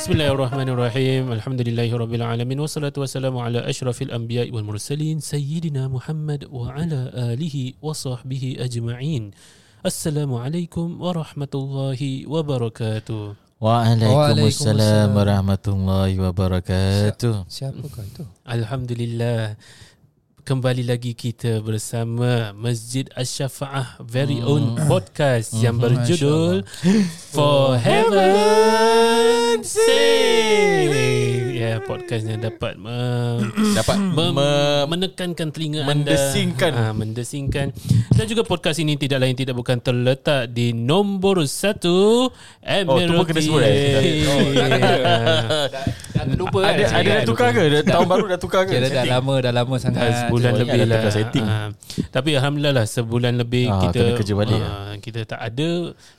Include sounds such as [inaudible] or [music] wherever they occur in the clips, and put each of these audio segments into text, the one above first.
Bismillahirrahmanirrahim. Alhamdulillahirabbil alamin wassalatu wassalamu ala asyrafil anbiya'i wal mursalin sayyidina Muhammad wa ala alihi wa sahbihi ajma'in. Assalamualaikum warahmatullahi wabarakatuh. Waalaikumsalam warahmatullahi wabarakatuh. Siapa kau itu? Alhamdulillah. Kembali lagi kita bersama Masjid Asy-Syafaah very own podcast yang berjudul For Heaven's Sake. Ya, podcast yang dapat uh, [clears throat] Dapat mem- me- menekankan telinga mendesingkan. anda. Ha, mendesingkan. Dan juga podcast ini tidak lain tidak bukan terletak di nombor satu. Oh, tu pun kena sebut, eh? Oh, [laughs] Dah terlupa kan? ada ada dah tukar ke? Dah, tahun baru dah tukar ke? Kira dah Setting? lama Dah lama sangat Dah sebulan lebih dah lah tukar setting. Ah, Tapi Alhamdulillah lah Sebulan lebih Ah, kita kerja balik ah, Kita tak ada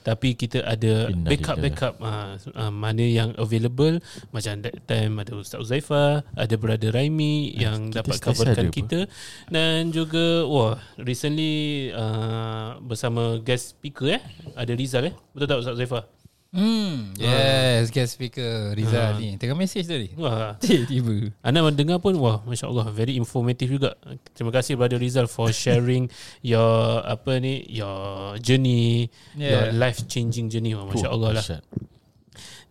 Tapi kita ada. Backup-backup ah, ah, Mana yang available Macam that time Ada Ustaz Uzaifah Ada Brother Raimi Yang kita dapat coverkan ada apa? kita Dan juga Wah Recently ah, Bersama guest speaker eh Ada Rizal eh Betul tak Ustaz Uzaifah Hmm, yes, guest speaker Rizal ni. Tengah message tadi. Wah [laughs] Tiba-tiba. Anda mendengar pun wah Masya Allah very informative juga. Terima kasih Brother Rizal for [laughs] sharing your apa ni your journey, your Yeah. life changing journey. Wah, Masya Oh, Allah lah. dahsyat.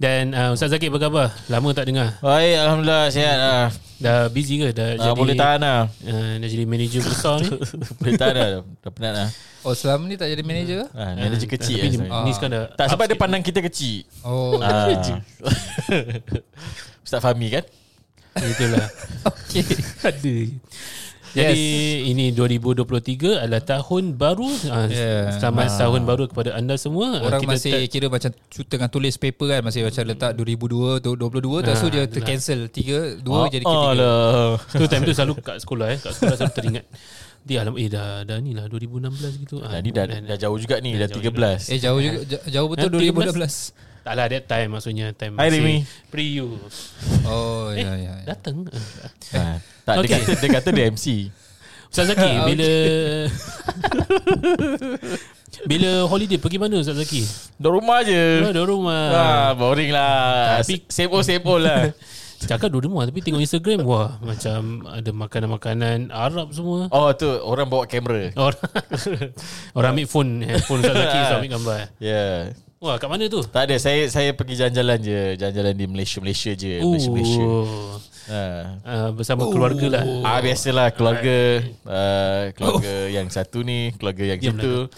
Dan uh, Ustaz Zakir apa khabar? Lama tak dengar. Baik, Alhamdulillah sihat lah. Dah busy ke? Dah Ah, jadi boleh tahan lah. Uh, dah jadi manager besar ni. [laughs] boleh tahan lah. Dah penat lah. Oh, selama ni tak jadi manager? ke? Ah, manager kecil Tapi lah. ni, sebenarnya. ni sekarang dah Tak sebab dia pandang kita kecil. Oh, Ah. [laughs] Ustaz Fahmi kan? Itulah. [laughs] okay. Ada. Jadi ini 2023 adalah tahun baru. Yeah. Selamat tahun baru kepada anda semua. Ah, Orang kita masih tak- kira macam tengah tulis paper kan Masih macam letak 2002 tu- 22 Lepas tu Ah, dia tercancel 3 2 Oh, jadi ketiga alah. Tu time tu selalu kat sekolah eh Kat sekolah selalu teringat Dia alam Eh dah, dah ni lah 2016 gitu Dah, ni dah, dah jauh juga ni. Dah Dah jauh 13. Eh jauh juga ja- Jauh betul Ha, 2016 Tak lah that time maksudnya time Hai, masih Rimi. Pre-U Oh Eh ya ya ya. datang Ah, tak, Okay. dia kata, dia kata dia MC. Ustaz Zaki Ah, [laughs] bila [laughs] Bila holiday pergi mana Ustaz Zaki? Duduk rumah je. Oh, di rumah Ah, boring lah. Tapi- Same old, same old lah. Cakap duduk rumah Tapi tengok Instagram Wah macam Ada makanan-makanan Arab semua Oh tu orang bawa kamera. Orang [laughs] Orang ambil phone Handphone Ustaz Zaki Ustaz ambil gambar Ya. Yeah. Wah kat mana tu? Tak ada saya saya pergi jalan-jalan je, jalan-jalan di Malaysia Malaysia je, Malaysia Malaysia. Oh. Ha. Uh, bersama keluarga lah Ah biasalah keluarga uh, keluarga yang satu ni, keluarga yang Diam situ.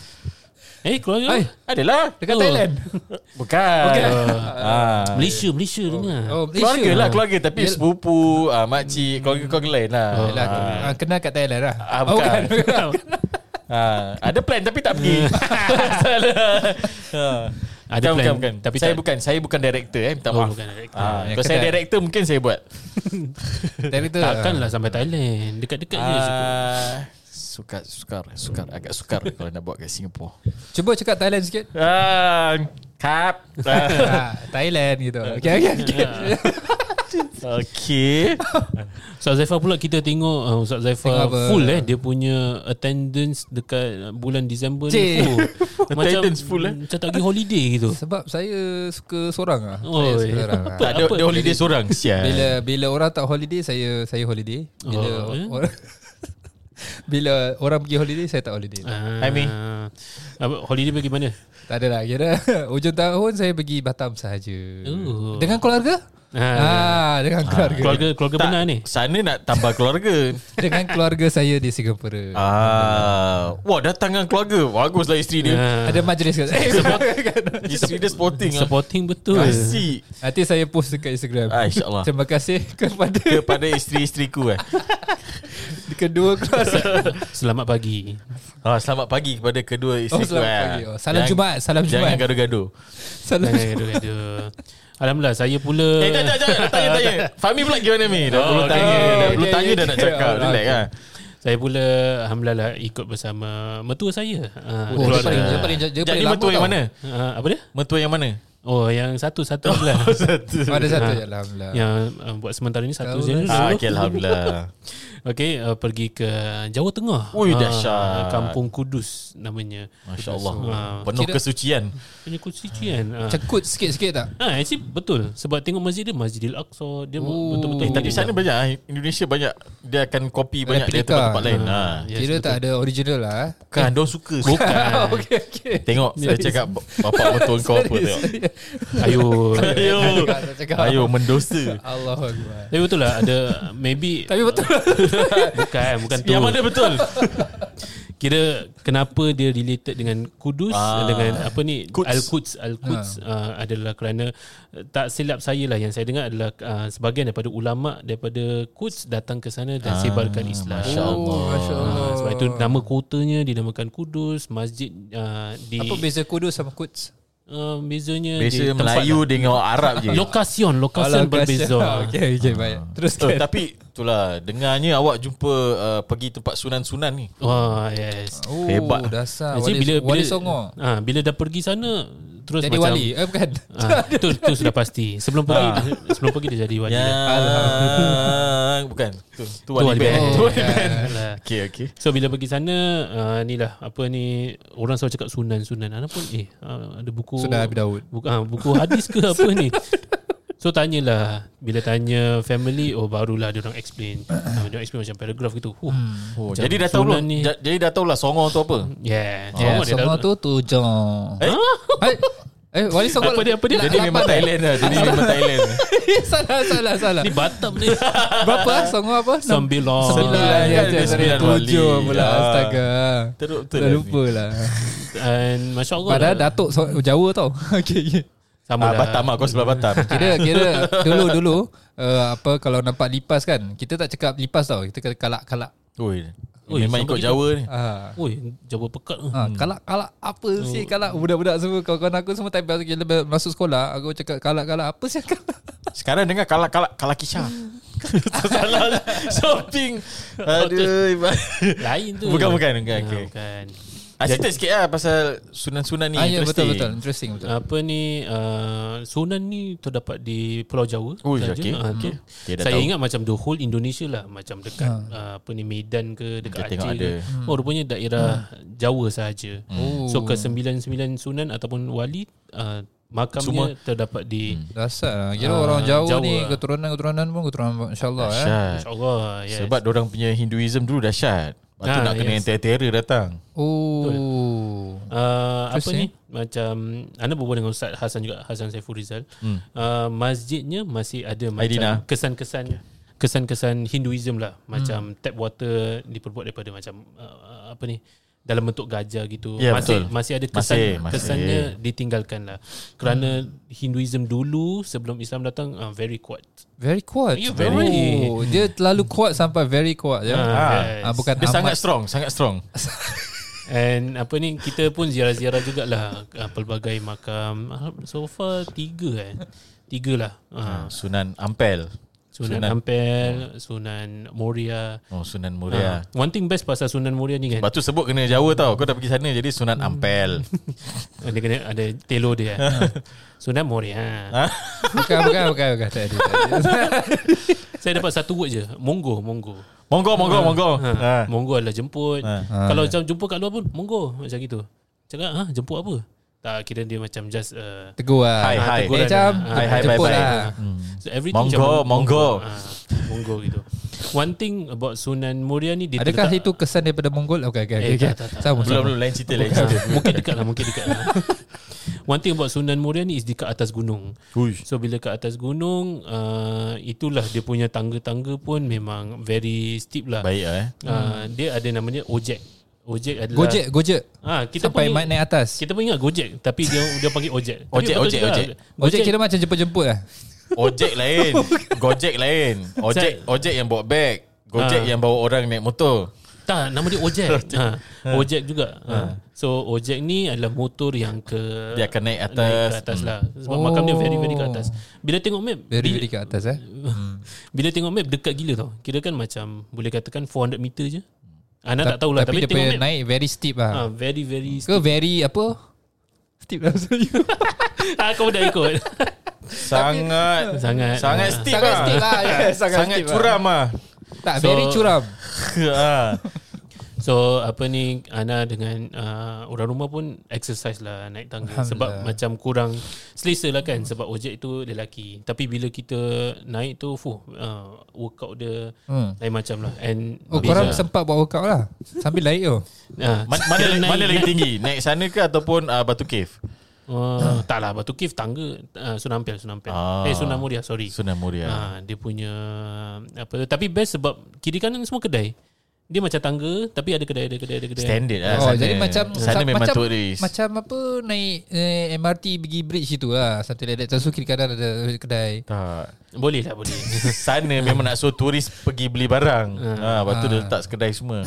Eh keluarga Hai. Adalah Dekat Oh. Thailand [laughs] bukan. Bukan. Ah. Malaysia Malaysia dengar Oh Keluarga lah keluarga tapi Yel- sepupu, ah makcik, keluarga-keluarga lain lah. Oh. Yelah, Ah. ah, Kenal kat Thailand lah Ah, Oh, bukan. bukan. [laughs] Ah, ada plan tapi tak pergi. [laughs] Salah. Ah. Ada bukan, plan, bukan, bukan. tapi saya tak- bukan, saya bukan director eh, minta Oh, maaf. bukan director. Ah, Yang kalau saya director mungkin saya buat. [laughs] Director Takkanlah sampai Thailand Dekat-dekat je cukup. Ah, sukar, sukar, sukar, agak sukar [laughs] kalau nak buat kat Singapura. Cuba cakap Thailand sikit Ah, kap. Ah, [laughs] ah, Thailand gitu Okay okay, okay. Okay. [laughs] Ustaz Zaifah pula kita tengok uh, Ustaz Zaifah apa? full eh Dia punya attendance Dekat bulan Disember Cik. ni full [laughs] Attendance full, eh? Macam tak pergi holiday gitu Sebab saya suka seorang lah Oh, Saya suka ya. seorang lah. Tak ada, Apa? dia holiday seorang. Sial. Bila bila orang tak holiday saya saya holiday. Bila Oh, eh? orang [laughs] bila orang pergi holiday saya tak holiday. Ah, Mi. apa, Holiday pergi mana? Tak ada lah kira hujung tahun saya pergi Batam sahaja. Oh. Dengan keluarga? Ah, dengan keluarga. Keluarga keluarga Tak, benar ni Sana nak tambah keluarga. [laughs] Dengan keluarga saya di Singapura. ah, wah datang dengan keluarga. Baguslah isteri dia. Ah, Ada majlis ke? [laughs] Eh, [laughs] Isteri dia sporting. Supporting betul Asyik. Nanti saya post dekat Instagram. Ah, InsyaAllah. Terima kasih kepada Kepada isteri-isteriku eh. kedua keluarga. Selamat pagi Ah, selamat pagi kepada kedua Oh, isteriku selamat eh. pagi. Oh, salam Jumaat, salam Jangan Jumaat. gaduh-gaduh. Salam Jangan gaduh-gaduh Alhamdulillah saya pula Eh, tak, tak, tak. Tanya, tanya. [laughs] Fahmi pula gimana, Mi? Dah Oh, belum okay. tanya. Dah Okay, okay, tanya dah nak cakap. Oh, Relax lah. Saya pula Alhamdulillah lah ikut bersama Mertua saya Ah, Oh, dia keluarga. paling, dia paling, dia Jadi paling lama mertua yang tau. mana? Ah, Apa dia? Mertua yang mana? Oh yang satu Satu je lah Satu. Oh, ada satu Ha. je Alhamdulillah Yang uh, buat sementara ni Satu je lah. Ah, okay, Alhamdulillah. [laughs] Okay uh, Pergi ke Jawa Tengah Ui, Ah, dahsyat. Kampung Kudus Namanya Masya Allah. Ah. Penuh Kira- kesucian. Punya konstituen ah. Cekut sikit-sikit tak? Ah, actually betul sebab tengok masjid dia Masjidil Aqsa dia Oh. betul-betul Eh, tapi sana banyak ah. Indonesia banyak dia akan copy banyak dari Replika. tempat-tempat lain. Ha. Yes, Kira betul. tak ada original lah eh? Kan dia suka. Bukan. [laughs] okay, okay. Tengok saya cakap bapak betul kau apa tengok. [laughs] Ayo. Ayo. Ayo mendosa. Allah Akbar. Tapi betul lah ada maybe [laughs] Tapi betul [laughs] bukan bukan tu. Yang mana betul? Kira kenapa dia related dengan Kudus Ah. dengan apa ni Quds. Al-Quds Al-Quds uh, adalah kerana uh, tak silap saya lah yang saya dengar adalah uh, sebahagian daripada ulama daripada Quds datang ke sana dan sebarkan Islam. Masya Allah. Oh, Masya Allah Ah, sebab itu nama kotanya dinamakan Kudus, masjid uh, di Apa beza Kudus sama Quds? Uh, bezanya Biasa di tempat Melayu lah. dengan Arab je. Lokasion, lokasion berbeza. [laughs] Okay, okay, baik Terus Oh, tapi itulah dengarnya awak jumpa uh, pergi tempat sunan-sunan ni. Wah, yes. Oh, Hebat. dasar Jadi Wali, bila bila wali Songo ah bila dah pergi sana terus Jadi macam wali Eh bukan [laughs] ah, itu itu sudah pasti. Sebelum pergi sebelum pergi dia jadi wali. Ya. dah. Bukan. Tu, tu Tu wali wali band. band. Tu Oh, wali band. [laughs] Alah. Okey okey. So bila pergi sana uh, ni lah apa ni orang selalu cakap sunan-sunan. Ana pun eh uh, ada buku Sudah Abi Daud buku, ah, buku hadis ke apa ni. [laughs] So tanyalah Bila tanya family Oh barulah dia orang explain uh, [clears throat] Dia orang explain macam paragraph gitu huh. Oh, Macam jadi dah tahu ni- Ja- Jadi dah tahu lah Songo tu apa? Yeah, Oh, dia Songo tahu. tu tujuh Eh? Eh, eh Wali Songo Apa dia, apa dia? Jadi memang Thailand lah. Jadi memang Thailand. [laughs] Salah salah salah Ni Batam ni [laughs] Berapa ah? Songo apa? Sembilan Sembilan kan, ya, ya, sembilan Tujuh pula Ah. Astaga Teruk Dah lah lupa lah And Masya Allah Padahal lah. Datuk so- Jawa tau [laughs] Okay okay Sama Ah, lah Batam lah. Kau sebelah Batam. [laughs] Kira kira dulu dulu uh, apa kalau nampak lipas kan kita tak cakap lipas tau kita kata kalak kalak Oi. Oi, Memang ikut. Jawa ni. ah Oi, Jawa pekat. Ha, kalak kalak apa sih kalak budak-budak semua kawan-kawan aku semua type bila masuk sekolah aku cakap kalak kalak apa sih kalak [laughs] Sekarang dengar kalak-kalak kalak kisah. [laughs] Salah shopping. Aduh. Lain tu. Bukan, bukan, bukan, Ah, okay. Bukan. Ah, cerita sikit lah pasal sunan-sunan ni. ah, ya, betul betul interesting betul Apa ni uh, Sunan ni terdapat di Pulau Jawa Oh, sahaja. okey. Ah, tu. Okey. Okay, dah Saya tahu. ingat macam the whole Indonesia lah Macam dekat uh, Apa ni Medan ke Dekat Kita Aceh ke ada. Oh rupanya daerah Jawa sahaja Oh. So ke sembilan-sembilan sunan Ataupun wali uh, Makamnya terdapat di dasar lah. kira Ah, orang Jawa, Jawa ni lah. keturunan-keturunan pun keturunan insyaallah eh Dahsyat. InsyaAllah yes. Sebab orang punya Hinduism dulu dahsyat. Lepas tu Ah, nak kena yes. yang terror datang. oh Uh, apa ni macam anda berbual dengan Ustaz Hasan juga Hasan Saiful Rizal. Hmm. Uh, masjidnya masih ada Aidina. macam kesan-kesan kesan-kesan Hinduism lah. Macam tap water diperbuat daripada macam uh, apa ni dalam bentuk gajah gitu. Ya, masih betul. masih ada kesan Masih, masih. kesannya ditinggalkan lah. Kerana Hinduism dulu sebelum Islam datang uh, very kuat. very kuat Ya, very. oh dia terlalu kuat sampai very kuat ya Ah, Ah. yes. ah, bukan Dia amat sangat strong, sangat strong. [laughs] And apa ni kita pun ziarah-ziarah jugalah uh, pelbagai makam. Ah, So far tiga eh. Tiga lah. Uh, Sunan Ampel. Sunan, Sunan- Ampel, Sunan Moria. Oh, Sunan Ah, Muria. one thing best pasal Sunan Moria ni kan. Lepas tu sebut kena Jawa tau. Kau dah pergi sana jadi Sunan Ampel. [laughs] [laughs] Dia kena ada telo dia. Sunan Moria. Ha? [laughs] bukan bukan bukan bukan tak ada, tak ada. Saya dapat satu word je. Monggo, monggo. Monggo, monggo, monggo. Ha. Ha. Monggo adalah jemput. Ha. Kalau macam jumpa kat luar pun monggo macam gitu. Cakap ah jemput apa? Tak kira dia macam just uh, tegur lah Hai, Ah, hai. Eh, Jam. lah. Hai, hai, bye, bye. lah. So everything Monggo, macam monggo. Ah, monggo gitu. One thing about Sunan Muria ni dia Adakah terletak- itu kesan daripada Mongol? Okey okey Eh, okey. tak, tak, tak. Sama Belum, sama. belum. Lain cerita, lain cerita. mungkin dekat lah Mungkin dekat lah [laughs] One thing about Sunan Muria ni Is dekat atas gunung Uish. So bila kat atas gunung uh, Itulah dia punya tangga-tangga pun Memang very steep lah Baik lah eh. uh, Dia ada namanya Ojek Ojek adalah Gojek, Gojek. ah, kita Sampai panggil, naik atas. Kita pun ingat Gojek Tapi dia dia panggil Ojek [laughs] Ojek, ojek, juga. ojek. Gojek kira macam jemput-jemput lah. Ojek lain. [laughs] Gojek lain. Ojek ojek yang bawa beg. Gojek Ah. yang bawa orang naik motor. Tak nama dia Ojek [laughs] ha, Ojek juga ha. So Ojek ni adalah motor yang ke Dia akan naik Naik atas. ke atas lah Sebab makam dia very very ke atas Bila tengok map Very bila, very kat atas eh. Bila tengok map dekat gila tau Kira kan macam Boleh katakan 400 meter je Anak tak tahulah Tapi Tapi, dia tengok punya naik very steep ha, lah. Very very Ke very apa? Steep lah sorry. [laughs] Aku dah ikut. [laughs] Sangat Sangat. Sangat ah. steep Sangat lah steep lah ya, [laughs] Sangat, Sangat steep lah. curam lah Tak So- very curam Ah. So apa ni Ana dengan uh, orang rumah pun exercise lah naik tangga. Sebab macam kurang selesa lah kan. Sebab ojek tu lelaki. Tapi bila kita naik tu fuh uh, workout dia hmm. lain macam lah. And Oh korang sempat buat workout lah? Sambil naik tu? Uh, Man- mana, mana lagi tinggi? Naik sana ke Ataupun uh, Batu Cave? Uh, tak lah. Batu Cave tangga uh, Sunan Ampel Sunan Ampel Ah. Eh Sunan Muria sorry. Sunan Muria Ah, dia punya apa tapi best sebab kiri kanan semua kedai. Dia macam tangga tapi ada kedai ada kedai ada kedai. Standard lah Oh sana. jadi macam Sana sa- memang macam, turis. Macam apa Naik eh, MRT pergi bridge itu lah like that. So kiri kanan ada kedai. Tak. Boleh lah boleh. [laughs] Sana memang nak suruh turis Pergi beli barang. Ha, Lepas tu dia letak kedai semua.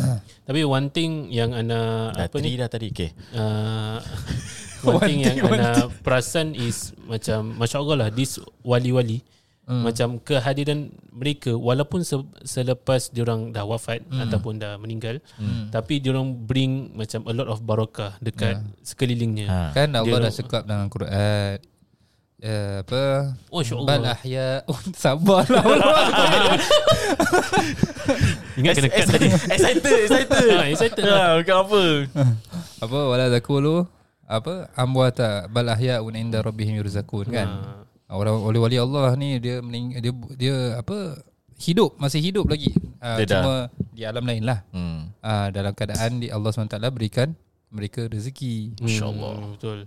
Tapi one thing yang ana Dah apa ni dah tadi Okay uh, [laughs] one thing yang ana perasan is macam masya-Allah lah this wali-wali Hmm. Macam kehadiran mereka walaupun se- selepas diorang dah wafat hmm. ataupun dah meninggal hmm. tapi diorang bring macam a lot of barakah dekat sekelilingnya. ha. Kan Allah Dia- dah cakap dalam Quran uh, Apa Oh Bal ahya [laughs] Oh sabarlah [laughs] Ingat kena cut tadi. [laughs] Excited Excited Ah, excited ha, Bukan apa Apa Wala zakulu Apa Amwata Bal ahya Un inda rabbihim yurzakun kan Orang wali-wali Allah ni Dia mening, dia, dia apa Hidup Masih hidup lagi. Uh, Dia dah. Cuma Di alam lain lah. Hmm. uh, Dalam keadaan di Allah SWT berikan Mereka rezeki. InsyaAllah hmm, Betul.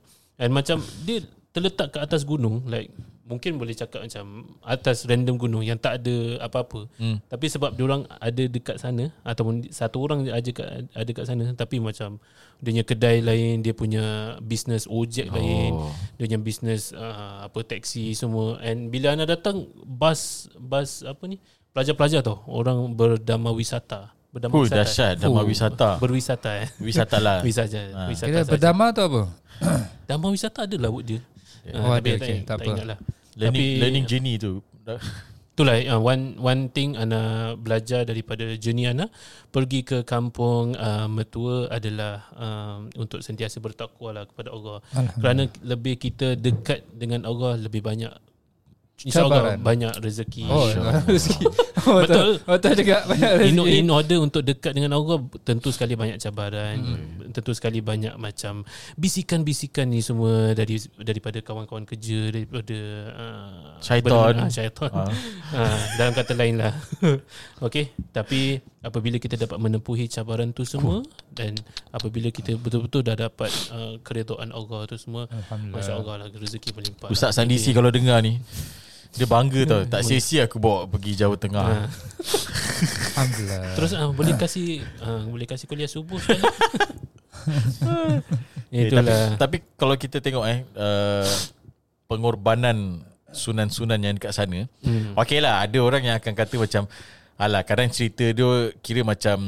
And macam Dia terletak ke atas gunung Like Mungkin boleh cakap macam Atas random gunung Yang tak ada apa-apa Hmm. Tapi sebab orang ada dekat sana Ataupun satu orang je aja kat, ada kat sana Tapi macam Dia punya kedai lain Dia punya Business ojek oh. lain Dia punya business uh, Apa taksi semua And bila anda datang Bas Bas apa ni Pelajar-pelajar tau Orang berdama wisata Berdama Huh, wisata dahsyat Dama Oh. wisata Berwisata eh Wisata lah [laughs] Wisata Ah. Wisata Kira berdama tu apa [coughs] Dama wisata ada lah buat dia. Oh, Ah, ada, tapi okay, tak, tak tak apa. ingat lah. Learning, Tapi- learning journey tu [laughs] Itulah uh, one one thing ana belajar daripada journey ana pergi ke kampung uh, mertua adalah um, untuk sentiasa bertakwa lah kepada Allah. Kerana lebih kita dekat dengan Allah lebih banyak InsyaAllah banyak rezeki. Oh [laughs] rezeki. [laughs] Oh, Betul. Betul juga. Banyak in, rezeki. in order untuk dekat dengan Allah tentu sekali banyak cabaran. Hmm. tentu sekali banyak macam bisikan-bisikan ni semua dari daripada kawan-kawan kerja daripada uh, Syaitan. ah, syaitan. [laughs] Uh, dalam kata lain lah. Okey tapi apabila kita dapat menempuhi cabaran tu semua dan apabila kita betul-betul dah dapat uh, keredaan Allah tu semua masya-Allah lah rezeki melimpah Ustaz lah. Sandisi kalau dengar ni Dia bangga tau Tak sia-sia aku bawa pergi Jawa Tengah Ah. [laughs] Alhamdulillah Terus uh, boleh kasih uh, boleh kasih kuliah subuh sekali. [laughs] Eh, Itulah. tapi, tapi kalau kita tengok eh uh, Pengorbanan Sunan-sunan yang dekat sana Hmm. Okey lah Ada orang yang akan kata macam Alah kadang cerita dia Kira macam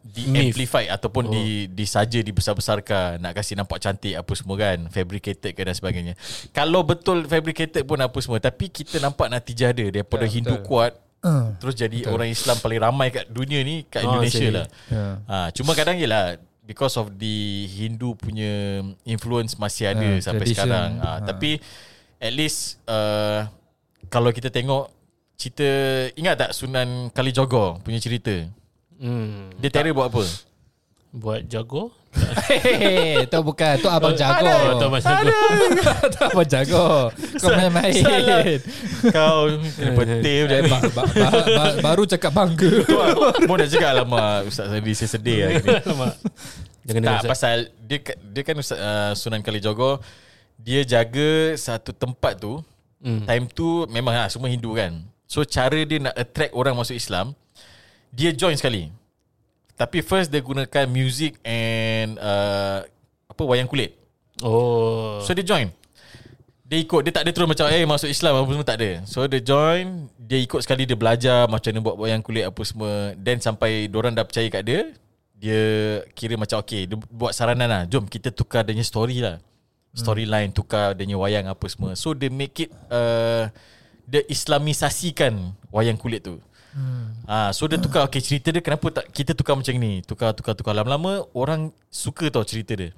Di amplify Ataupun oh. di Disaja dibesar-besarkan Nak kasih nampak cantik Apa semua kan Fabricated ke dan sebagainya Kalau betul fabricated pun apa semua Tapi kita nampak natijah dia Daripada Ya, Hindu betul. kuat uh, Terus jadi betul. orang Islam paling ramai kat dunia ni Kat Oh, Indonesia lah yeah. Ha, cuma kadang yelah because of the Hindu punya influence masih ada Ah, sampai tradition. sekarang. Ha, Ah. Tapi at least uh, kalau kita tengok cerita ingat tak Sunan Kalijogo punya cerita? Hmm. Dia terror buat apa? Buat jago? Hehehe, tu bukan, tu abang jago. Tak macam jago. [laughs] tu abang jago. Kau main-main. Kau kena petir Eh, ba, ba, ba, ba, baru cakap bangga. Tu lah. Mau nak cakap lama Ustaz Sandi saya sedih hari ni. Alamak. Jangan Tak pasal dia dia kan Ustaz, uh, Sunan Kalijogo dia jaga satu tempat tu Hmm. Time tu memang lah semua Hindu kan. So cara dia nak attract orang masuk Islam, dia join sekali. Tapi first dia gunakan music and uh, apa wayang kulit. Oh. So dia join. Dia ikut Dia tak ada terus macam Eh masuk Islam Apa semua tak ada So dia join Dia ikut sekali Dia belajar Macam mana buat wayang kulit Apa semua Then sampai Diorang dah percaya kat dia Dia kira macam Okay Dia buat saranan lah Jom kita tukar Dia story lah Storyline Tukar dia wayang Apa semua So dia make it uh, Dia islamisasikan Wayang kulit tu. Hmm. Ah, so dia tukar okay cerita dia kenapa tak kita tukar macam ni? Tukar tukar tukar. Lama-lama orang suka tau cerita dia.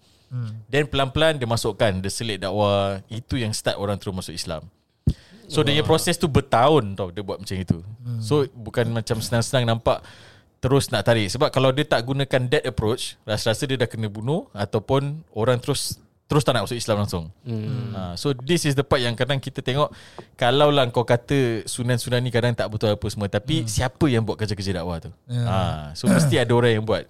Then pelan-pelan dia masukkan Dia selit dakwah. Itu yang start orang terus masuk Islam. So dia punya proses tu bertahun tau Dia buat macam itu. So bukan macam senang-senang nampak Terus nak tarik. Sebab kalau dia tak gunakan that approach Rasa-rasa dia dah kena bunuh Ataupun orang terus Terus tak nak masuk Islam langsung hmm. ha, So this is the part yang kadang kita tengok Kalau lah kau kata Sunan-sunan ni kadang tak betul apa semua Tapi hmm. siapa yang buat kerja-kerja dakwah tu Ya. ha, So mesti ada orang yang buat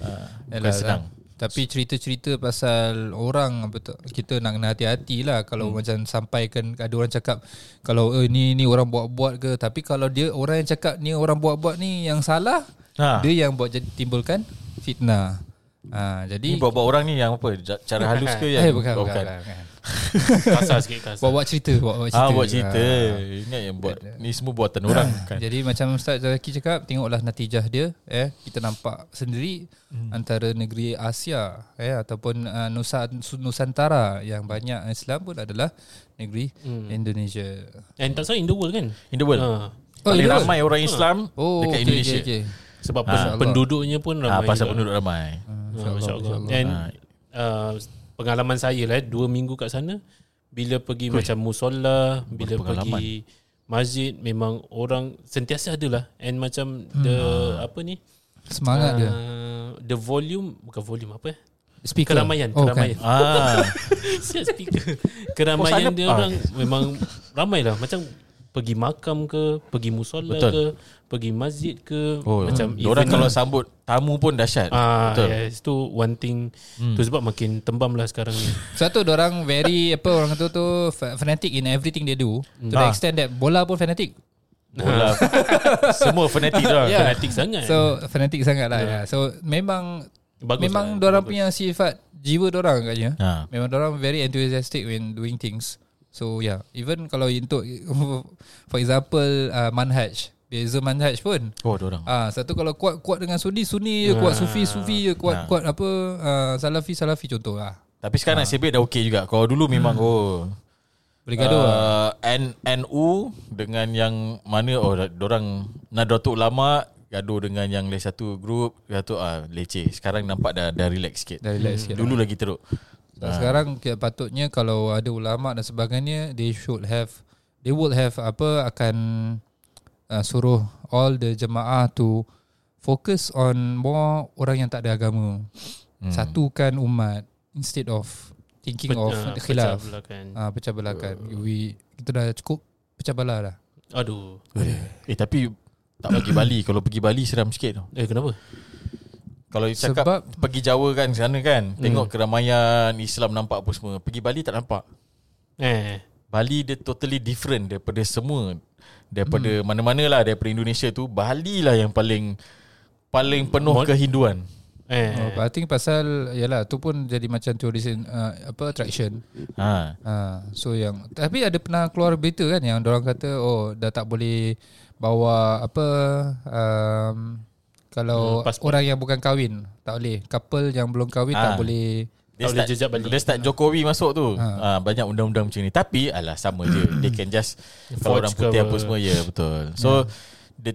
ha, Bukan Yalah, senang Tapi cerita-cerita pasal orang betul kita nak kena hati-hati lah kalau hmm. macam sampaikan ada orang cakap kalau eh, ni ni orang buat-buat ke tapi kalau dia orang yang cakap ni orang buat-buat ni yang salah Ha. dia yang buat jadi timbulkan fitnah. Ha, Ni jadi buat-buat orang ni yang apa Cara halus ke [laughs] yang eh bukan bukan, bukan, bukan. [laughs] Kasar sikit kasar. Buat-buat cerita, buat-buat cerita. Ah buat cerita Ha. Ingat yang buat Ni semua buatan orang kan Jadi macam Ustaz Zaki cakap Tengoklah natijah dia eh Kita nampak sendiri hmm. Antara negeri Asia eh Ataupun uh, Nusa, Nusantara Yang banyak Islam pun adalah Negeri Hmm. Indonesia And tak salah in the world kan? In the world Ha. Oh, Paling ramai orang Islam Oh Dekat okay, Indonesia okay, okay. Sebab Ah. pen- penduduknya pun Ah, ramai. Pasal juga. penduduk ramai Ha, InsyaAllah. And Ah. uh, pengalaman saya lah eh, dua minggu kat sana bila pergi Ui. macam musola, bila pergi masjid memang orang sentiasa ada lah. And macam the apa ni? Semangat dia. Uh, the volume bukan volume apa eh? Speaker. Keramaian oh, keramaian. Ah, [laughs] Siap speaker. Keramaian Oh, dia ah. orang Memang ramai lah. Macam pergi makam ke Pergi musola Betul. ke Pergi masjid ke oh, Macam Orang event kalau lah. sambut tamu pun dahsyat Ah, Betul yes, tu one thing hmm. Tu sebab makin tembam lah sekarang ni [laughs] Satu orang very apa orang kata tu fa- fanatic in everything they do to the Ah. extent that bola pun fanatic. Bola [laughs] Semua fanatik dah Yeah. Fanatik sangat So fanatic sangat lah. Yeah. So memang Bagus memang lah, orang bagus. punya sifat jiwa orang agaknya. ha. Memang orang very enthusiastic when doing things. So yeah, even kalau untuk [laughs] for example uh, manhaj, beza manhaj pun. Oh orang. Ah, satu kalau kuat kuat dengan sunni sunni je, kuat sufi sufi je, kuat Ah. kuat apa uh, salafi salafi contoh lah. Tapi sekarang nasib baik dah okey juga. Kalau dulu memang oh. Boleh gaduh lah. uh, N, NU dengan yang mana oh orang Nahdlatul Ulama gaduh dengan yang lain satu grup satu ah leceh. Sekarang nampak dah dah relax sikit. Dah relax sikit dulu lagi teruk. Dan sekarang kira patutnya kalau ada ulama dan sebagainya they should have they would have apa akan uh, suruh all the jemaah to focus on more orang yang tak ada agama. Hmm. Satukan umat instead of thinking of Ah, khilaf. pecah kan. Ah pecah belahkan. We kita dah cukup pecah belah dah. Aduh eh tapi tak pergi [coughs] Bali kalau pergi Bali seram sikit tau Eh kenapa? kalau cakap Sebab- pergi Jawa kan sana kan tengok keramaian Islam nampak apa semua pergi Bali tak nampak Eh Bali dia totally different daripada semua daripada hmm. mana-mana lah daripada Indonesia tu Bali lah yang paling paling penuh Mod- kehinduan Eh Oh, I think pasal yalah tu pun jadi macam tourism uh, apa attraction. ha Ha, so yang tapi ada pernah keluar berita kan yang orang kata oh dah tak boleh bawa apa um, kalau Hmm, orang yang bukan kahwin tak boleh couple yang belum kahwin tak Ah. boleh dia start, jejak Bali. dia start Jokowi masuk tu Ha. ha. banyak undang-undang macam ni tapi alah sama je [coughs] they can just kalau orang putih apa semua ya betul so the,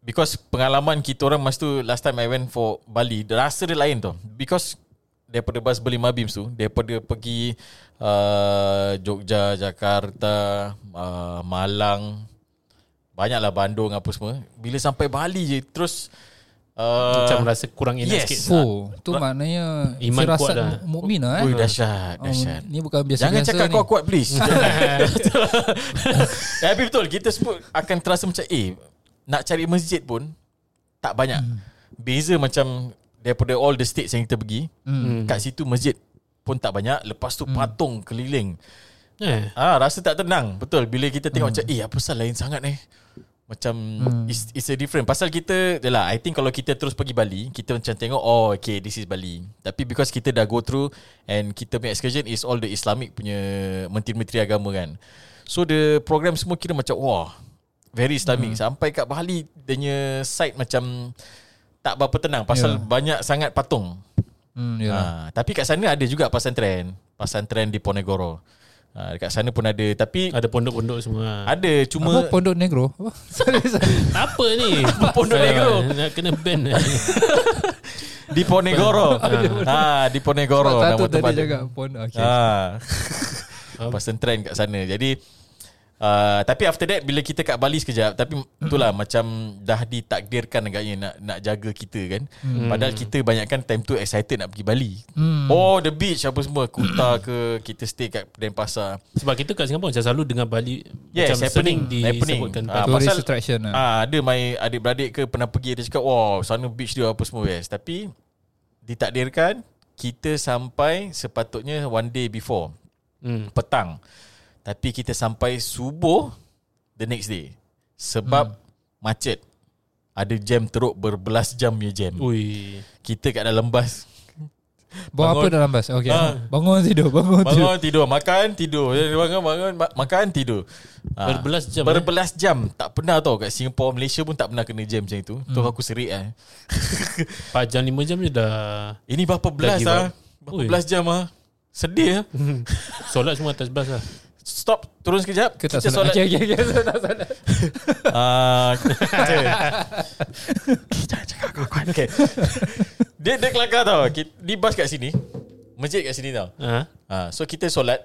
because pengalaman kita orang masa tu last time I went for Bali rasa dia lain tu because daripada bas beli Mabims tu daripada pergi uh, Jogja Jakarta uh, Malang banyaklah Bandung apa semua bila sampai Bali je terus uh, Macam rasa kurang enak yes. sikit. Oh tu maknanya Iman kuat firasat dah. mu- mukmin lah Ui eh dahsyat Oh, dahsyat. ni bukan biasa Jangan cakap ni. kau kuat please. [laughs] Tapi betul Kita semua akan terasa macam Eh Nak cari masjid pun Tak banyak. Beza macam Daripada all the states yang kita pergi Hmm. Kat situ masjid Pun tak banyak Lepas tu patung keliling. Eh. Ah, Rasa tak tenang. Betul Bila kita tengok macam Eh apa pasal lain sangat eh macam it's, it's a different. Pasal kita Yalah I think kalau kita terus pergi Bali Kita macam tengok Oh okay this is Bali. Tapi because kita dah go through And kita punya excursion Is all the Islamic punya Menteri-menteri agama kan. So the program semua kira macam Wah Very Islamic. Hmm. Sampai kat Bali Dia punya site macam Tak berapa tenang. Pasal Ya. banyak sangat patung. Hmm, yeah. ha, Tapi kat sana ada juga Pasantren Pasantren di Ponegoro ha, Dekat sana pun ada Tapi Ada pondok-pondok semua ada apa cuma pondok negro apa [laughs] sorry, sorry. Apa ni Pondok Negro. Nak kena ban [laughs] Di Ponegoro. [laughs] ha, di Ponegoro Sebab nama satu tadi tempat. cakap pon. Okay. Ha. Person trend kat sana. Jadi uh, tapi after that bila kita kat Bali sekejap tapi itulah macam dah ditakdirkan agaknya nak nak jaga kita kan. Hmm. Padahal kita banyakkan time tu excited nak pergi Bali. Hmm. Oh the beach apa semua Kuta [coughs] ke kita stay kat Denpasar. Sebab kita kat Singapura macam selalu dengar Bali Yes, macam happening. Happening. Ah. Tourist pasal- attraction lah. Ah ada my adik-beradik ke pernah pergi dia cakap wow sana beach dia apa semua yes. Tapi ditakdirkan kita sampai sepatutnya one day before Hmm. petang. Tapi kita sampai subuh the next day. Sebab hmm. macet. Ada jam teruk berbelas jam punya jam. Ui. Kita kat dalam bas. Bawa apa bangun. dalam bas? Okay. Ah. Bangun tidur, bangun, tidur. Bangun tidur, makan tidur. Bangun bangun ma- makan tidur. Ah, Berbelas jam, eh? Berbelas jam. Tak pernah tau kat Singapore, Malaysia pun tak pernah kena jam macam itu. Tu Hmm. aku serik eh. [laughs] 4 jam 5 jam je dah Ini berapa belas ah? up. Berapa Ui. belas jam ah? Sedih ah. [laughs] solat semua atas bas lah. Stop, turun sekejap. Ke tak Kita solat? Okay, okay, okay. Tak solat. Ah, [laughs] Jangan cakap kawan okay. Dia dia kelakar tau Di bas kat sini Masjid kat sini tau Ha? ha, So kita solat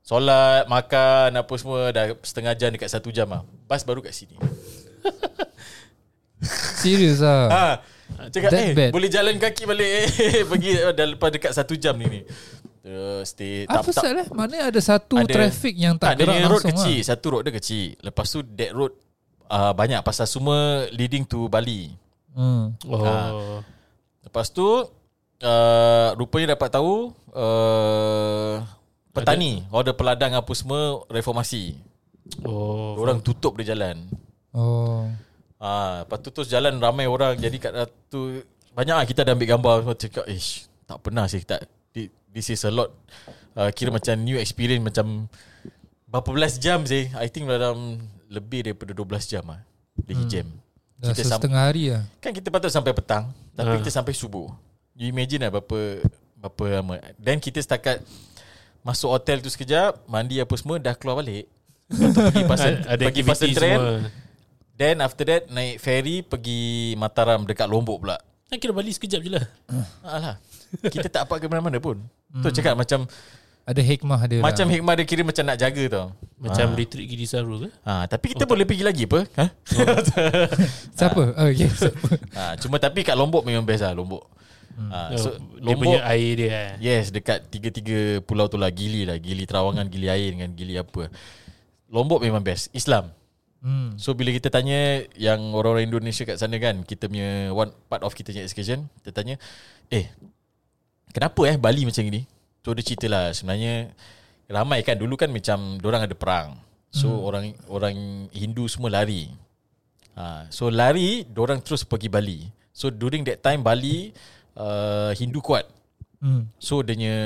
Solat, makan apa semua Dah setengah jam dekat satu jam lah Bas baru kat sini [laughs] Serius lah. ha, Cakap That eh bad. boleh jalan kaki balik eh, [laughs] Pergi dah lepas dekat satu jam ni ni Terus stay Apa pasal eh? Mana ada satu Ada- traffic yang tak, tak, gerak punya road langsung kecil lah. Satu road dia kecil Lepas tu that road uh, Banyak pasal semua Leading to Bali Hmm. Oh. Ha. Lepas tu uh, Rupanya dapat tahu uh, Petani Order peladang apa semua Reformasi Oh. Orang tutup dia jalan Oh. Ah, Lepas tu terus jalan ramai orang Jadi kat tu Banyak lah kita dah ambil gambar Semua cakap Ish Tak pernah sih tak, This is a lot uh, Kira macam new experience Macam Berapa belas jam sih I think dalam Lebih daripada 12 jam lah Lagi Hmm. jam Dah Kita sam- setengah hari lah. Kan kita patut sampai petang Tapi Ha. kita sampai subuh You imagine lah berapa Berapa lama Dan kita setakat Masuk hotel tu sekejap Mandi apa semua Dah keluar balik pergi [laughs] pasal ada Pergi pasal train semua. Then after that Naik ferry Pergi Mataram Dekat Lombok pula Kan kira Bali sekejap je lah. Alah [laughs] Kita tak apa ke mana-mana pun Tu cakap macam Ada hikmah dia Macam lah. hikmah dia kira macam nak jaga tau Macam retreat Gidi Saru ke? ha, Tapi kita boleh pergi lagi apa ha? [laughs] Siapa? Oh, okay. Siapa? ha, [laughs] Cuma tapi kat Lombok memang best lah Lombok ha, So, So Oh, dia Lombok punya air dia eh. Yes dekat tiga-tiga pulau tu lah Gili lah Gili Terawangan Gili air dengan Gili apa Lombok memang best Islam Hmm. So bila kita tanya Yang orang-orang Indonesia kat sana kan Kita punya One part of kita punya excursion Kita tanya Eh Kenapa eh Bali macam ni So dia cerita lah Sebenarnya Ramai kan Dulu kan macam Diorang ada perang So hmm. orang Orang Hindu semua lari ha, So lari Diorang terus pergi Bali So during that time Bali uh, Hindu kuat Hmm. So dia punya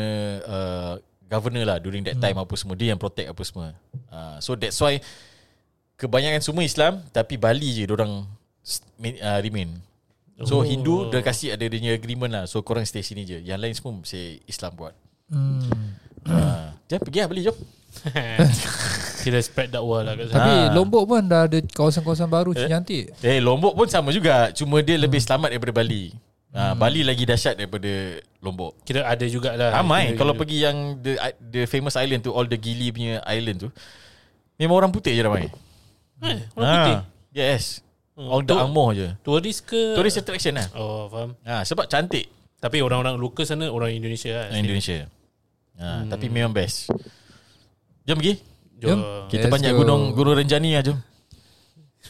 uh, governor lah during that time apa semua dia yang protect apa semua. Uh, so that's why kebanyakan semua Islam tapi Bali je orang uh, remain. So Oh. Hindu dia kasih ada dia punya agreement lah. So korang stay sini je. Yang lain semua say Islam buat. Hmm. Uh, jom pergi lah Bali jom. [laughs] Kira spread dakwah lah kat sana. Tapi Ha. Lombok pun dah ada kawasan-kawasan baru Eh? cantik. Eh Lombok pun sama juga. Cuma dia lebih selamat daripada Bali. Uh, Bali lagi dahsyat daripada Lombok. Kira ada jugalah. Ramai Kira- Kalau pergi yang the, the famous island tu All the Gili punya island tu Memang orang putih je ramai Eh, orang putih. Yes Oh, All the tu- Angmoh je Turis ke? Tourist attraction lah Oh, faham. ha, Sebab cantik Tapi orang-orang lokal sana orang Indonesia lah. Indonesia ha, Tapi memang best Jom pergi Jom. Kita Let's banyak go. gunung Gunung Renjani lah jom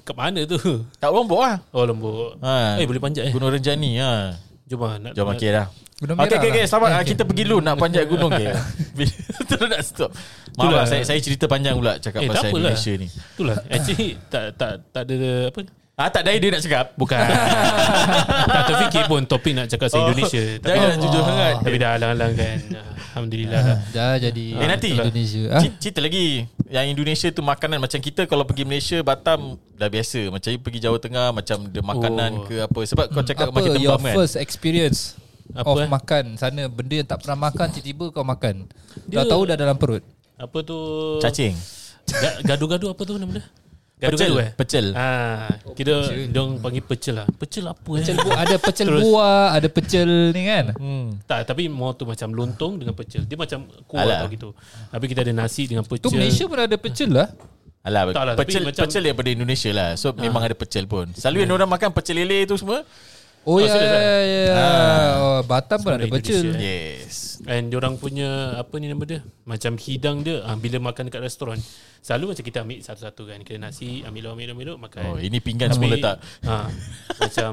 Kat mana tu? Tak Lombok lah Oh, Lombok. ha, Eh, boleh panjat eh. Gunung Renjani ha. Jom lah. Nak, Jom nak, okey dah Gunung Okey Merah okey okey lah. selamat okay. kita pergi dulu nak panjat gunung ke. [laughs] [laughs] Terus nak stop. Maaf lah saya saya cerita panjang pula cakap Eh, tak pasal. Indonesia ni. Itulah. Actually, tak tak tak ada apa Ah tak ada idea nak cakap. Bukan [laughs] Tak terfikir pun Topik nak cakap pasal Oh, Indonesia Tapi, [laughs] Jangan nak jujur sangat. tapi dah halang-halang kan Alhamdulillah lah Dah jadi Eh, nanti. Indonesia. Ah? Cerita lagi Yang Indonesia tu makanan Macam kita kalau pergi Malaysia Batam Dah biasa Macam pergi Jawa Tengah Macam ada makanan Oh. ke apa Sebab kau cakap Apa makin your tembam kan first experience Apa, of eh? makan sana benda yang tak pernah makan tiba-tiba kau makan. Dia- Dah tahu dah dalam perut. Apa tu Cacing Ga- Gaduh-gaduh apa tu nama dia Pecel eh Pecel Ah, kira dong panggil pecel lah. Pecel apa Pecel eh? bu- ada [laughs] pecel Terus. buah, ada pecel ni kan. hmm. Tak, tapi more tu macam lontong dengan pecel. Dia macam kuah Alah. tau gitu. Tapi kita ada nasi dengan pecel. Tu Malaysia pun ada pecel lah. Alah, Tak lah, tapi pecel, macam- pecel daripada Indonesia lah So memang ada pecel pun Selalu yang orang makan pecel lele tu semua Oh, Oh, ya, ya, ya. Oh, Batam pun ada pecel. Yes And diorang punya apa ni nama dia? Macam hidang dia ah, bila makan dekat restoran. Selalu macam kita ambil satu-satu kan. Kita nasi ambil lauk, ambil lauk, ambil lauk makan. Oh ini pinggan semua letak Ha, macam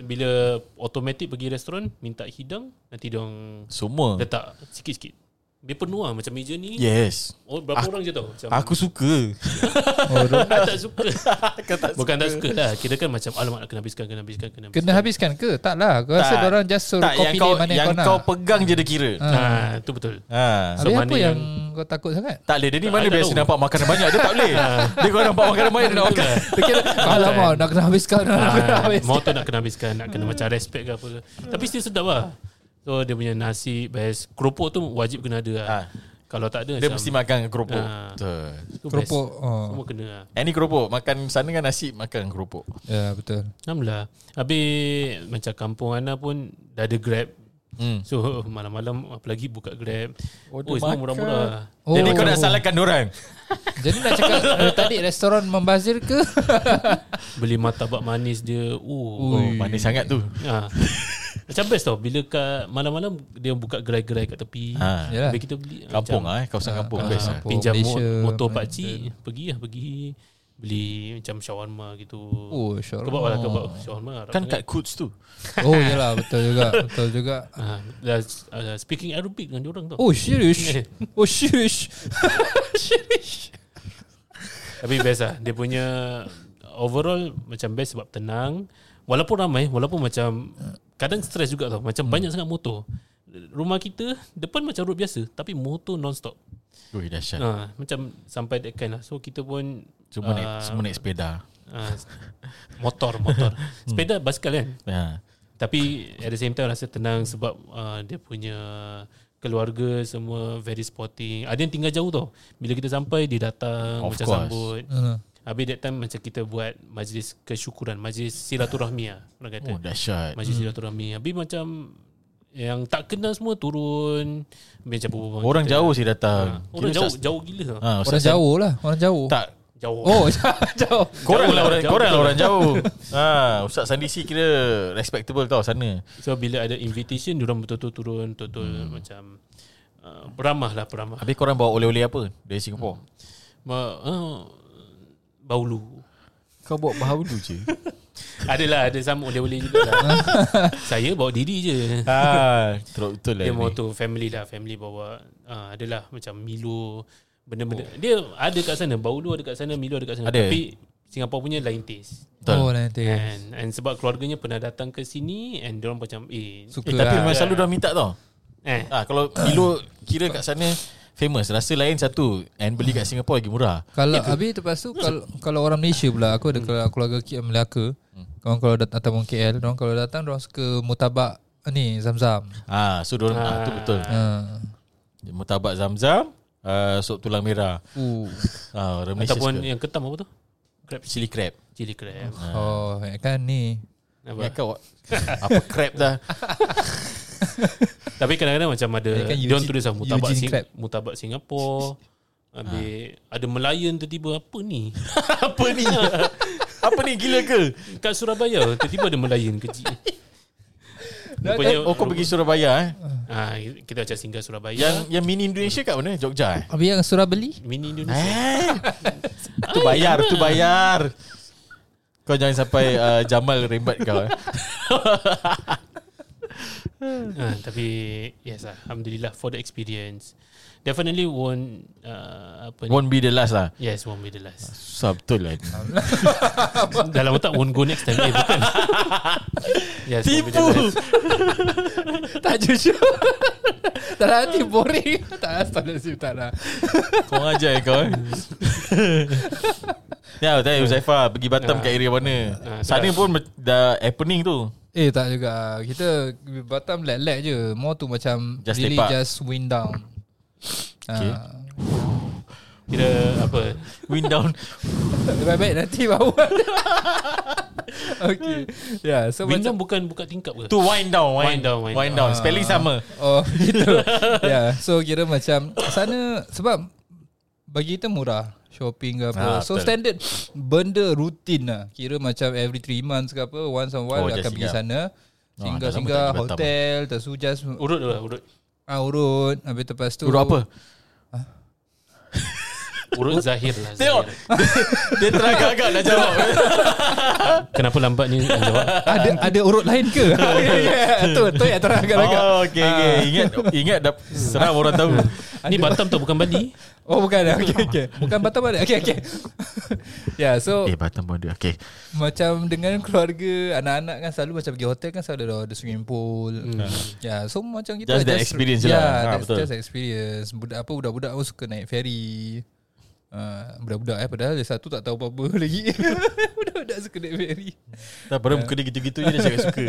bila automatic pergi restoran minta hidang nanti diorang Semua letak sikit-sikit. Dia penuh lah macam meja ni. Yes Oh, berapa orang je tau? Macam Aku suka [laughs] Oh, tak suka. [laughs] Kau tak Bukan tak suka lah. Kita kan macam alamak nak kena habiskan, kena habiskan, kena habiskan. Kena habiskan ke? Tak lah. Kau rasa Tak. orang just suruh Tak kau yang pilih kau mana yang Yang kau nak. kau pegang je dia kira Ha, tu betul. ha. So, Habis mana apa yang yang- kau takut sangat? Tak boleh Dia ni Tak, mana tak biasa tahu. nampak makanan banyak Dia tak boleh [laughs] Dia kalau nampak makanan banyak Dia nak makan Dia kira, alamak nak kena habiskan, nak kena Ah, habiskan. Mau tu nak kena habiskan Nak kena macam respect ke apa ke Tapi still sedap lah So dia punya nasi best Keropok tu wajib kena ada Ah. Kalau tak ada Dia macam, mesti makan keropok Ah. Betul. Keropok. Oh. Semua kena lah Any keropok Makan sana kan nasi Makan keropok Ya, betul. Alhamdulillah Habis Macam kampung Ana pun Dah ada grab hmm. So [laughs] malam-malam Apalagi buka grab Oh, Order semua murah-murah Oh. Jadi kau nak salahkan orang [laughs] Jadi nak cakap eh, tadi restoran membazir ke? [laughs] Beli martabak manis dia Oh, Oh manis sangat tu Ha. Macam best tau Bila kat malam-malam Dia buka gerai-gerai kat tepi ha. Yalah. Habis kita beli Kampung lah eh Kawasan kampung Best ah. lah Kampung Pinjam Malaysia, motor Malaysia. pakcik Pergi lah pergi Beli macam shawarma gitu Oh, shawarma. Kebab lah kebab Shawarma Arab Kan kat Coots tu Oh, yalah betul juga, [laughs] betul juga. Dah, uh, Speaking Arabic dengan diorang tau Oh, serius. Oh, serius. [laughs] serius. Tapi best lah Dia punya Overall Macam best sebab tenang Walaupun ramai Walaupun macam Kadang stres juga tau. Macam banyak sangat motor. Rumah kita Depan macam road biasa Tapi motor non-stop. Ui dahsyat. Ha, Macam sampai that kind lah. So kita pun Semua naik ah, Semua naik sepeda. ah, Motor Motor. [laughs] Sepeda basikal kan? Ha. Tapi at the same time rasa tenang sebab uh, dia punya keluarga semua very sporting. Ada yang tinggal jauh tau. Bila kita sampai dia datang Of macam course. sambut. Uh, Habis that time macam kita buat majlis kesyukuran, majlis silaturahmi lah orang kata. Oh dahsyat. Majlis silaturahmi. Habis macam yang tak kenal semua turun. Macam Orang jauh sih datang. Orang Kira jauh jauh gila. Ha, orang jauh lah, orang jauh. Tak. Jauh. Oh, [laughs] jauh. Korang Jauh lah orang jauh Korang lah orang jauh. Ha, Ustaz Sandisi kira Respectable tau sana. So bila ada invitation diorang betul-betul turun betul-betul Hmm. macam uh, beramah lah beramah. Habis korang bawa oleh-oleh apa Dari Singapura Ma, uh, baulu. Kau bawa bahulu je [laughs] Adalah ada sama oleh-oleh juga lah. [laughs] Saya bawa diri je. ha, Betul betul lah Dia tu family lah, family bawa uh, adalah macam Milo benda-benda. Dia ada kat sana, baulu ada kat sana, Milo ada kat sana. Ada. Tapi Singapura punya lain taste. Betul. Oh, nanti. And, and sebab keluarganya pernah datang ke sini and dia orang macam eh Suka Eh, tapi lah. memang selalu dah minta tau eh ha, Kalau Milo Kira kat sana Famous Rasa lain satu And beli kat Singapura lagi murah Kalau habis lepas tu kalau kalau orang Malaysia pula aku ada keluarga, keluarga KL Melaka. Kawan kalau datang ataupun KL, orang kalau datang orang suka mutabak ni Zam-Zam. Ah, so dorang ah. tu betul. Ha. Mutabak Zam-Zam, uh, sop tulang merah. Uh. Ah, orang Malaysia ataupun suka. yang ketam apa tu? Crab Chili crab. chili crab. Oh, kan ni. Apa? Ya kau [laughs] apa crab dah. [laughs] Tapi kadang-kadang macam ada Dia kan Dia orang Eugene- tulis lah Mutabak, Sing, mutabak Singapura [laughs] Habis Ada Melayan tiba-tiba Apa ni [laughs] apa ni? [laughs] apa ni gila ke? Kat Surabaya Tiba-tiba ada Melayan kecil Rupanya Oh kau pergi Surabaya eh? ah, Kita macam singgah Surabaya Yang yang mini Indonesia kat mana? Jogja eh? Habis yang surah beli? Mini Indonesia Eh. tu bayar, tu bayar. Kau jangan sampai uh, Jamal rembat kau eh. Ah, Tapi Yes lah Alhamdulillah For the experience Definitely won't uh, Apa ni Won't be the last lah. Yes won't be the last Susah betul lah. [laughs] Dalam otak won't go next time Eh bukan [laughs] Yes Tipu. [laughs] tak jujur. tak nak hati boring. tak astagfirullahalazim tak nak. Kau ajar kau eh. Ya, tanya Uzaifa pergi Batam Ah. kat area mana? Ah, Sana pun dah happening tu. Eh tak juga. Kita Batam lag-lag je. More tu macam Just really just wind down. Okay. Ah. Kira apa Wind down. [laughs] Baik-baik nanti bawa [laughs] Okay Yeah so Window macam bukan buka tingkap ke? Tu wind down Wind, Wind down, wind Wind down. down Spelling sama [laughs] Oh gitu Yeah So kira macam Sana Sebab Bagi kita murah Shopping ke apa Ah, So betul. standard Benda rutin lah Kira macam every 3 months ke apa Once in a while Oh, akan pergi sana lama Singgah-singgah Batam. Hotel Tersujas Urut lah, urut. ah, Urut Habis lepas tu Urut apa? Urut Zahir lah. Tengok. [laughs] Dia teragak-agak nak jawab [laughs] Kenapa lambat ni nak jawab? ada ada urut lain ke? yeah, tu tu yang terang agak-agak. Oh okay, okay. Ingat Ingat dah Seram orang tahu [laughs] Ni Batam tau bukan Bali. Oh bukan okay, okay. Bukan Batam ada. Okay okay. yeah, so Eh Batam pun ada Okay macam dengan keluarga anak-anak kan selalu macam pergi hotel kan selalu ada, ada swimming pool. Hmm. Yeah, so macam kita Just that experience yeah, lah. Ha, that's betul. just experience. Budak apa budak-budak pun suka naik ferry. Uh, budak-budak eh padahal dia satu tak tahu apa-apa [laughs] lagi. [laughs] budak-budak suka ferry. Tak pada muka dia gitu-gitu je Dia cakap suka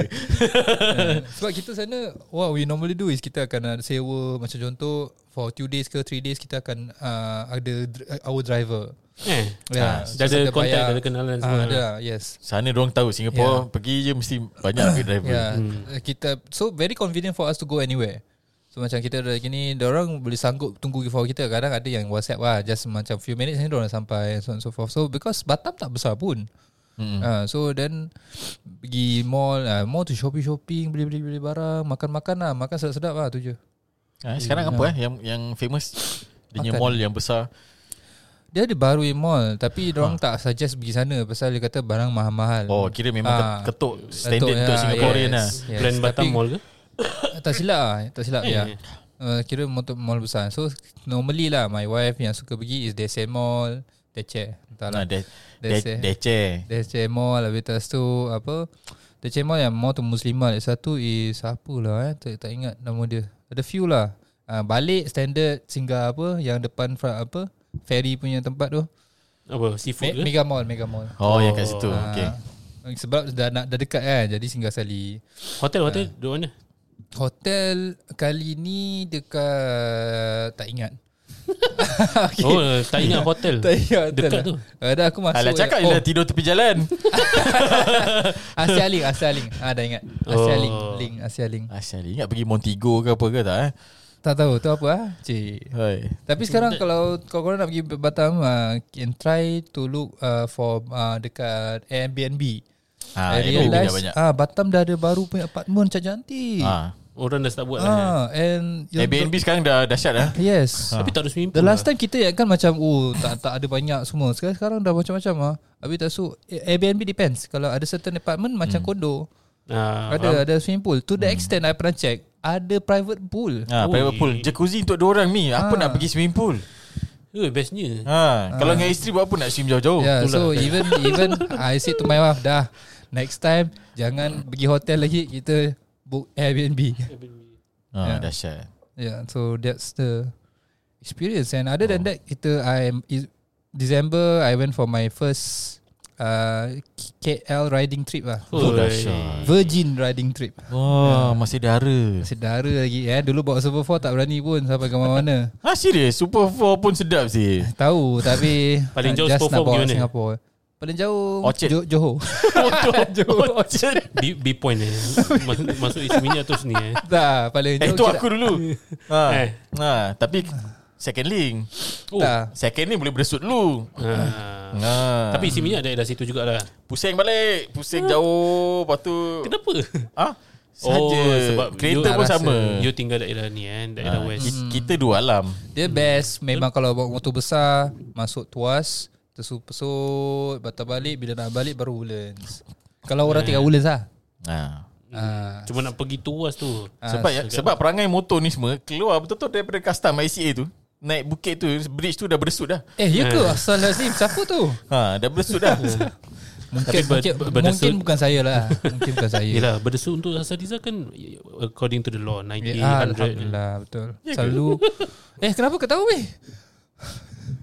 Uh, sebab kita sana What we normally do is Kita akan uh, sewa Macam contoh For 2 days ke 3 days Kita akan uh, Ada uh, our driver Eh, Ya, Ah, dah ada kontak, dah ada kenalan Ah, semua. Ada lah, yes Sana orang tahu Singapore Pergi je mesti Banyak driver Ya, yeah. kita so very convenient for us to go anywhere. So macam kita dah gini, orang boleh sanggup tunggu for kita. Kadang ada yang WhatsApp lah, just macam few minutes ni orang sampai so on and so forth. So because Batam tak besar pun. Mm-mm. Uh, so then pergi mall, uh, mall tu shopping shopping, beli beli beli barang, makan makan lah, makan sedap sedap lah tu je. ha, Sekarang apa eh Yang yang famous Dia punya mall yang besar Dia ada baru mall tapi orang tak suggest pergi sana pasal dia kata barang mahal-mahal. Oh kira memang Ah. ketuk Standard Betul, untuk ya, Singaporean lah yes, yes. Plan Batam Tapi- Mall ke? [coughs] tak silap lah Tak silap Eh. ya uh, Kira motor mall besar. So normally lah My wife yang suka pergi Is Dese Mall Dece Entah lah. Nah, de, de, Dece. Dece. Dece Mall Habis lepas tu Apa? Dece Mall yang Mall tu Muslimat Yang satu is Apa lah eh? Tak, tak ingat nama dia. Ada few lah. Uh, Balik standard Singgah apa Yang depan front apa? Ferry punya tempat tu. Apa? Me- Seafood ke? Mega Mall Mega Mall. Oh, yang kat situ. Ah, Okay Sebab dah nak dah dekat kan Jadi singgah sekali. Hotel, hotel. Duduk mana? Hotel kali ni dekat tak ingat. [laughs] okay. Oh, tak ingat hotel. [laughs] tak ingat hotel. Dekat lah. tu. Ada aku masuk. Alah cakap oh, je dah tidur tepi jalan [laughs] Asia Link, Asia Link. Ah dah ingat. Asia Oh. Link, Link, Asia Link. Ingat pergi Montigo ke apa ke tak eh Tak tahu tu apa ah. Cik. Hai. Tapi sekarang kalau kalau korang nak pergi Batam, uh, can try to look uh, for uh, dekat Airbnb. Ah, I realize banyak. ah Batam dah ada baru punya apartment cantik. Ah. Orang dah start buat lah. Ah, and yang Airbnb sekarang dah dahsyat dah. Yes. Tapi tak ada swimming The pool last lah. time kita ya kan macam oh tak tak ada banyak semua. Sekarang sekarang dah macam-macam ah. Habis tak so Airbnb depends. Kalau ada certain apartment macam kondo, Ah, ada ada swimming pool. To the extent I pernah check, ada private pool. Ah, Ui. private pool. Jacuzzi untuk dua orang ni. Apa Ah. nak pergi swimming pool? Eh, bestnya. Ha, kalau dengan isteri buat apa nak swim jauh-jauh? Yeah, itulah. so even even I said to my wife dah next time jangan pergi hotel lagi kita book Airbnb. Ah, Yeah. dahsyat. Yeah, so that's the experience. And other than that, kita I December I went for my first uh, KL riding trip lah. Oh, dahsyat. Virgin riding trip. Wah, masih dara. Sedara lagi eh. Dulu bawa Super 4 tak berani pun sampai ke mana-mana. [laughs] Ah, serius? Super 4 pun sedap sih. Tahu tapi [laughs] Paling jauh Super nak 4 bawa pergi mana? Singapore. Paling jauh Orchard. Jo- Johor. Johor. Orchard. [laughs] B, B point eh. Mas- Masuk isi minyak tu sini eh. Tak, paling Eh, jauh. tu kira- aku dulu. Ha. Eh. ha, tapi second link. Oh. Tak. Second link boleh beresut dulu. Ah. Ha. Tapi isi minyak daerah situ jugalah. pusing balik, pusing jauh, lepas tu Kenapa? ah saja. Oh, sebab kereta you- pun rasa. sama. You tinggal daerah ni eh, daerah Ha, west. ki- kita dua alam. Dia best Memang kalau bawa motor besar Masuk tuas Tersut-pesut Batal balik Bila nak balik baru Woodlands Kalau orang tinggal Woodlands lah Ha. ah. Cuma nak pergi tuas tu. Ah, Sebab ya, sebab perangai motor ni semua keluar betul-betul daripada custom ICA tu. Naik bukit tu, bridge tu dah beresut dah. Eh ya ke Asal Lazim Siapa tu Ha, dah beresut dah. [laughs] Mungkin Tapi ber- mungkin, ber- mungkin bukan saya lah Mungkin bukan saya Yelah berdasar untuk Asadiza kan according to the law 90 Ya, 100 Alhamdulillah Betul Ya? Selalu [laughs] Eh kenapa kau tahu weh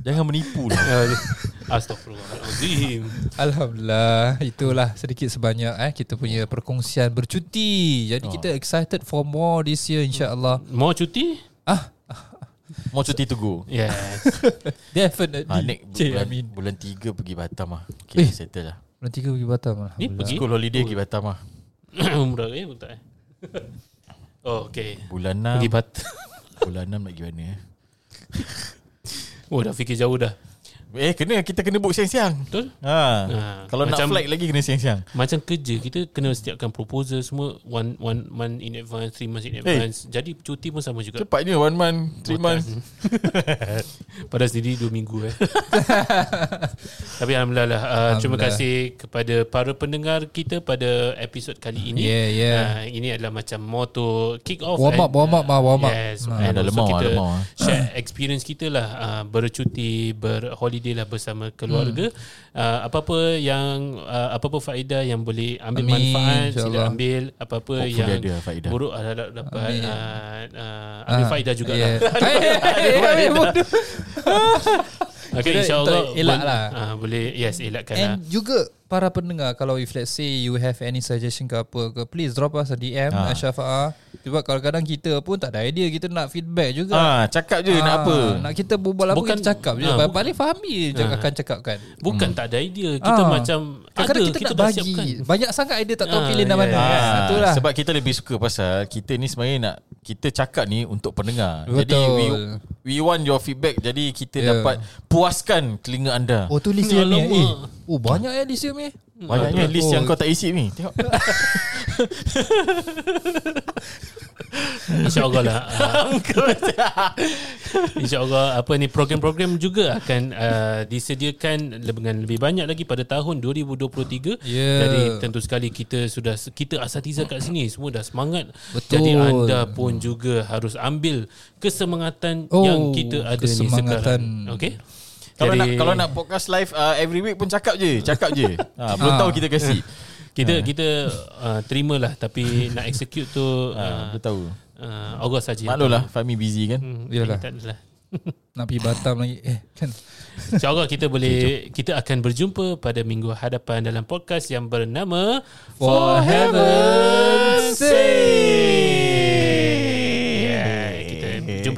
Jangan menipu lah. [laughs] Astagfirullahalazim. Alhamdulillah Itulah sedikit sebanyak eh Kita punya perkongsian bercuti. Jadi Oh. kita excited for more this year insyaAllah. Mau cuti? Ah. More cuti to go. Yes. [laughs] Definitely. Ha, Nick Cik, bulan, Amin. bulan 3 pergi Batam lah. Okay Eh. settle lah. Bulan tiga pergi Batam lah. Ni pergi? School holiday pergi Batam lah. [coughs] Umrah eh betul eh? [laughs] Oh okay. Bulan Pergi 6 Bat Bulan 6 nak pergi mana eh? Oh dah fikir jauh dah Eh kena Kita kena book siang-siang Betul ha. Ha, Kalau macam- nak flight lagi Kena siang-siang Macam kerja Kita kena setiapkan proposal semua One one month in advance Three months in advance Jadi cuti pun sama juga Cepatnya one month Three tak. months [laughs] Pada sendiri dua minggu eh [laughs] Tapi Alhamdulillah lah uh, Terima Alhamdulillah. kasih kepada para pendengar kita Pada episod kali ini Yeah, yeah. Uh, Ini adalah macam moto Kick off Warm up, and, warm up, uh, mah, warm up. Yes Ah. And also lemau lah, kita lemau lah. Share experience kita lah uh, Bercuti Berholiday lah bersama keluarga Hmm. uh, Apa-apa yang uh, Apa-apa faedah yang boleh Ambil Amin, manfaat Sila ambil Apa-apa Hopefully yang ada faedah. Buruk adalah dapat Amin. uh, uh, Ambil Ah, faedah juga yeah. lah eh, eh, bodoh. Okay insyaAllah elak lah. ah, Boleh Yes elakkan lah And juga para pendengar kalau if let's say you have any suggestion ke apa ke please drop us a DM Ah. ha. Syafa'ah sebab kadang-kadang kita pun tak ada idea kita nak feedback juga Ah, Cakap je nak Ah, apa Nak kita berbual apa Bukan- kita cakap je ah, bu- Paling fahami je akan cakap kan Bukan tak ada idea Kita Ah. macam Ada Kadang-kadang kita, kita dah bagi siapkan Banyak sangat idea tak tahu Ah, pilih mana yeah. kan Ah, Itulah Sebab kita lebih suka pasal Kita ni sebenarnya nak Kita cakap ni untuk pendengar Jadi Betul. we, we want your feedback Jadi kita Yeah. dapat Puaskan telinga anda Oh tu list yang ni eh. Oh banyak ya list ni Banyaknya betul. list yang Oh. kau tak isi ni Tengok [laughs] InsyaAllah lah ah, [laughs] InsyaAllah Apa ni Program-program juga akan uh, Disediakan Dengan lebih banyak lagi Pada tahun 2023 Yeah. Jadi tentu sekali Kita sudah Kita asatiza kat sini Semua dah semangat Betul. Jadi anda pun juga Harus ambil Kesemangatan Oh, Yang kita ada ni kesemangatan. sekarang Okay kalau Jadi- nak kalau nak podcast live uh, every week pun cakap je, cakap je. Ha, [laughs] belum Ah. tahu kita kasih. Kita kita uh, terimalah tapi [laughs] nak execute tu Ha, uh, belum tahu. uh, August saja. Maklum lah Fahmi busy kan. Hmm, Yalah. Tak adalah. [laughs] Nak pergi Batam lagi Eh kan InsyaAllah kita boleh Kita akan berjumpa Pada minggu hadapan Dalam podcast yang bernama For heaven's sake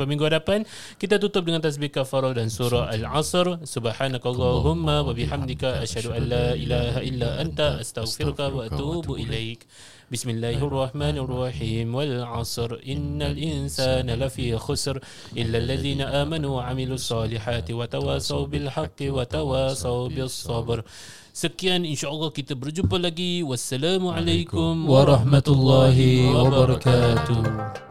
jumpa minggu hadapan. Kita tutup dengan tasbih kafarah dan surah Al-Asr. Subhanakallahumma wa bihamdika Asyadu an la ilaha illa anta Astaghfiruka wa atubu ilaik. Bismillahirrahmanirrahim. Wal-asr. Innal insana lafi khusr Illa alladhina amanu wa amilu salihati Wa tawasaw bil haqqi Wa tawasaw bil sabr Sekian insyaAllah kita berjumpa lagi. Wassalamualaikum Warahmatullahi wabarakatuh